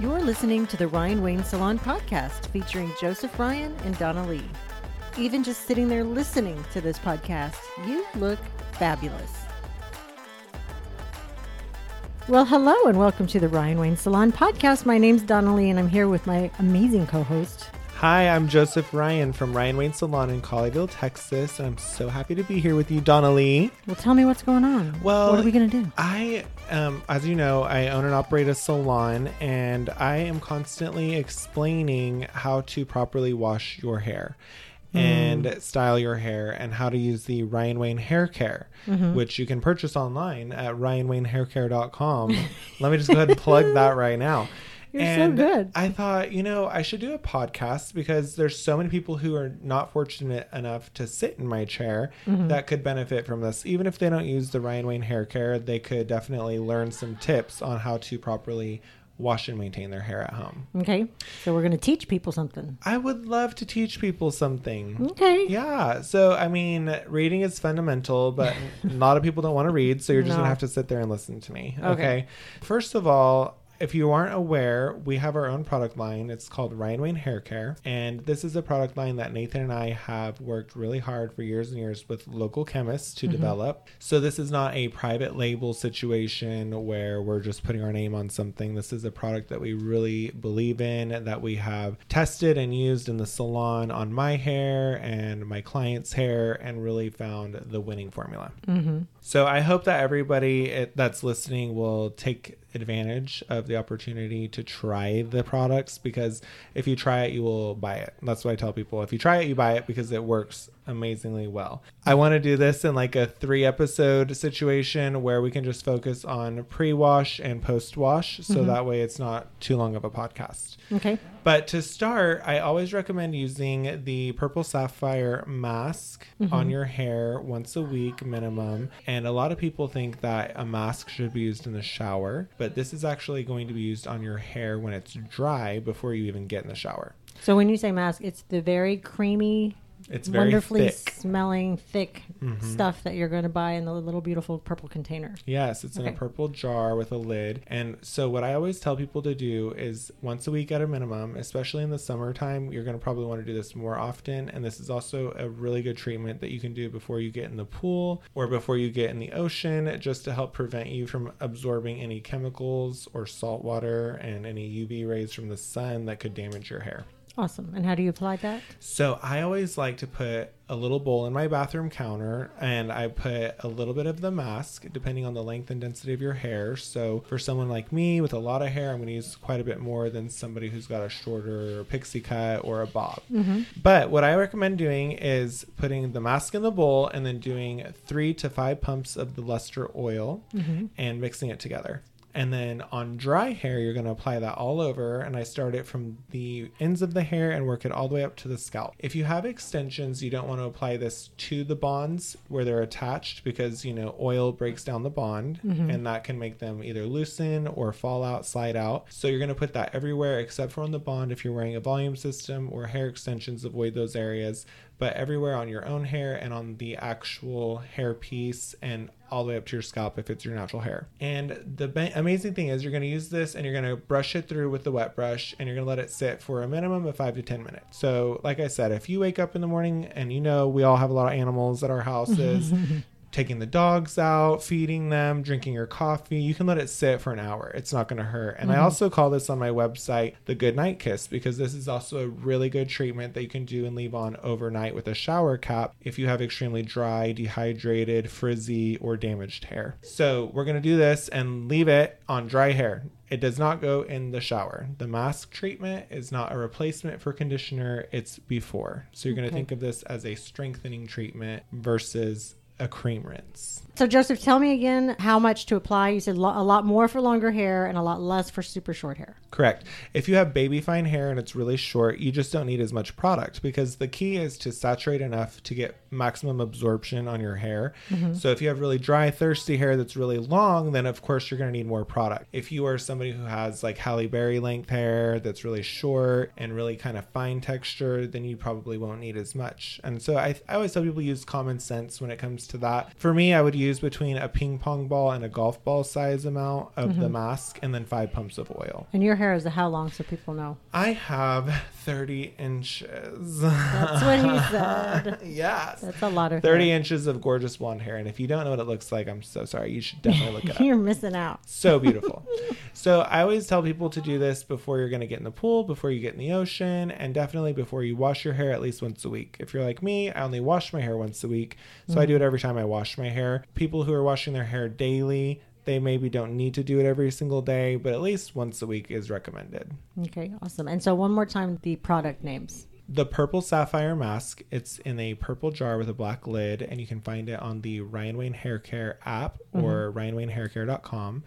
You're listening to the Ryan Wayne Salon podcast featuring Joseph Ryan and Donna Lee. Even just sitting there listening to this podcast, you look fabulous. Well, hello and welcome to the Ryan Wayne Salon podcast. My name's Donna Lee and I'm here with my amazing co host, Hi, I'm Joseph Ryan from Ryan Wayne Salon in Colleyville, Texas, and I'm so happy to be here with you, Donna Lee. Well, tell me what's going on. Well, what are we going to do? I, um, as you know, I own and operate a salon, and I am constantly explaining how to properly wash your hair and style your hair and how to use the Ryan Wayne Hair Care, which you can purchase online at ryanwaynehaircare.com. Let me just go ahead and plug that right now. You're so and good. I thought, you know, I should do a podcast because there's so many people who are not fortunate enough to sit in my chair Mm-hmm. that could benefit from this. Even if they don't use the Ryan Wayne hair care, they could definitely learn some tips on how to properly wash and maintain their hair at home. Okay, so we're going to teach people something. I would love to teach people something. Okay. Yeah. So, I mean, reading is fundamental, but a lot of people don't want to read. So, you're just No. going to have to sit there and listen to me. Okay. Okay. First of all, if you aren't aware, we have our own product line. It's called Ryan Wayne Hair Care. And this is a product line that Nathan and I have worked really hard for years and years with local chemists to develop. So, this is not a private label situation where we're just putting our name on something. This is a product that we really believe in, that we have tested and used in the salon on my hair and my client's hair, and really found the winning formula. Mm-hmm. So I hope that everybody that's listening will take advantage of the opportunity to try the products because if you try it, you will buy it. That's what I tell people. If you try it, you buy it because it works amazingly well. I want to do this in like a three episode situation where we can just focus on pre wash and post wash. So mm-hmm. that way it's not too long of a podcast. Okay. But to start, I always recommend using the Purple Sapphire mask mm-hmm. on your hair once a week minimum. And a lot of people think that a mask should be used in the shower, but this is actually going to be used on your hair when it's dry before you even get in the shower. So when you say mask, it's the very creamy, It's very wonderfully thick. smelling, thick Mhm. stuff that you're going to buy in the little beautiful purple container. Yes, it's in a purple jar with a lid. And so, what I always tell people to do is once a week at a minimum, especially in the summertime, you're going to probably want to do this more often. And this is also a really good treatment that you can do before you get in the pool or before you get in the ocean, just to help prevent you from absorbing any chemicals or salt water and any UV rays from the sun that could damage your hair. Awesome. And how do you apply that? So I always like to put a little bowl in my bathroom counter and I put a little bit of the mask depending on the length and density of your hair. So for someone like me with a lot of hair, I'm going to use quite a bit more than somebody who's got a shorter pixie cut or a bob. Mm-hmm. But what I recommend doing is putting the mask in the bowl and then doing three to five pumps of the luster oil Mm-hmm. and mixing it together. And then on dry hair, you're going to apply that all over. And I start it from the ends of the hair and work it all the way up to the scalp. If you have extensions, you don't want to apply this to the bonds where they're attached because, you know, oil breaks down the bond mm-hmm. and that can make them either loosen or fall out, slide out. So you're going to put that everywhere except for on the bond if you're wearing a volume system or hair extensions, avoid those areas but everywhere on your own hair and on the actual hair piece and all the way up to your scalp if it's your natural hair. And the ba- amazing thing is you're going to use this and you're going to brush it through with the wet brush and you're going to let it sit for a minimum of 5 to 10 minutes. So, like I said, if you wake up in the morning and you know we all have a lot of animals at our houses, taking the dogs out, feeding them, drinking your coffee. You can let it sit for an hour. It's not going to hurt. And I mm-hmm. also call this on my website the good night kiss because this is also a really good treatment that you can do and leave on overnight with a shower cap if you have extremely dry, dehydrated, frizzy, or damaged hair. So we're going to do this and leave it on dry hair. It does not go in the shower. The mask treatment is not a replacement for conditioner, it's before. So you're going to think of this as a strengthening treatment versus a cream rinse. So, Joseph, tell me again how much to apply. You said lo- a lot more for longer hair and a lot less for super short hair. Correct. If you have baby fine hair and it's really short, you just don't need as much product because the key is to saturate enough to get maximum absorption on your hair. Mm-hmm. So if you have really dry, thirsty hair that's really long, then of course you're going to need more product. If you are somebody who has like Halle Berry length hair that's really short and really kind of fine texture, then you probably won't need as much. And so I, I always tell people use common sense when it comes to that. For me, I would use between a ping pong ball and a golf ball size amount of the mm-hmm. mask and then five pumps of oil. And your hair is how long so people know? I have 30 inches. That's what he said. yes. That's a lot of 30 hair. inches of gorgeous blonde hair. And if you don't know what it looks like, I'm so sorry. You should definitely look it up. You're missing out. So beautiful. so I always tell people to do this before you're going to get in the pool, before you get in the ocean, and definitely before you wash your hair at least once a week. If you're like me, I only wash my hair once a week. So I mm-hmm. do it every time I wash my hair. People who are washing their hair daily, they maybe don't need to do it every single day, but at least once a week is recommended. Okay, awesome. And so one more time, the product names. The purple sapphire mask it's in a purple jar with a black lid and you can find it on the ryan wayne hair care app mm-hmm. or ryanwaynehaircare.com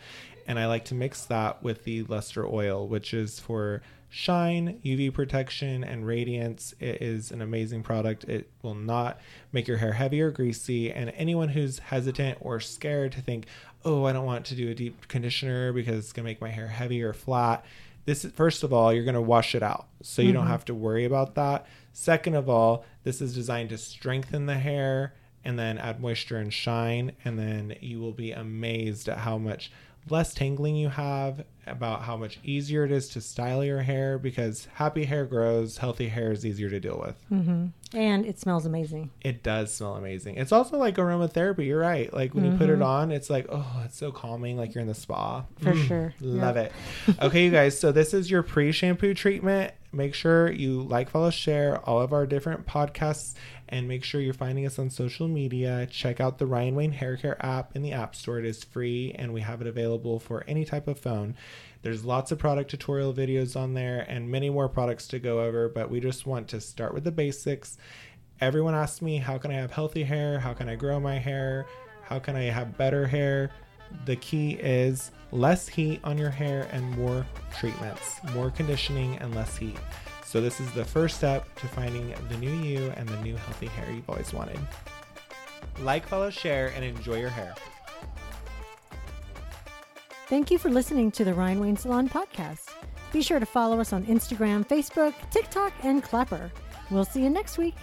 and i like to mix that with the luster oil which is for shine uv protection and radiance. It is an amazing product. It will not make your hair heavy or greasy. And anyone who's hesitant or scared to think oh i don't want to do a deep conditioner because it's going to make my hair heavy or flat this is first of all you're going to wash it out so you don't mm-hmm. have to worry about that. Second of all this is designed to strengthen the hair and then add moisture and shine and then you will be amazed at how much less tangling you have about how much easier it is to style your hair because happy hair grows healthy hair is easier to deal with mm-hmm. And it smells amazing. it does smell amazing it's also like aromatherapy you're right like when you put it mm-hmm. on it's like oh it's so calming like you're in the spa For mm, sure. Love it. Okay, you guys. So this is your pre-shampoo treatment. Make sure you like, follow, share all of our different podcasts, and make sure you're finding us on social media. Check out the Ryan Wayne Hair Care app in the App Store. It is free, and we have it available for any type of phone. There's lots of product tutorial videos on there, and many more products to go over. But we just want to start with the basics. Everyone asks me, how can I have healthy hair? How can I grow my hair? How can I have better hair? The key is less heat on your hair and more treatments, more conditioning and less heat. So, this is the first step to finding the new you and the new healthy hair you've always wanted. Like, follow, share, and enjoy your hair. Thank you for listening to the Ryan Wayne Salon podcast. Be sure to follow us on Instagram, Facebook, TikTok, and Clapper. We'll see you next week.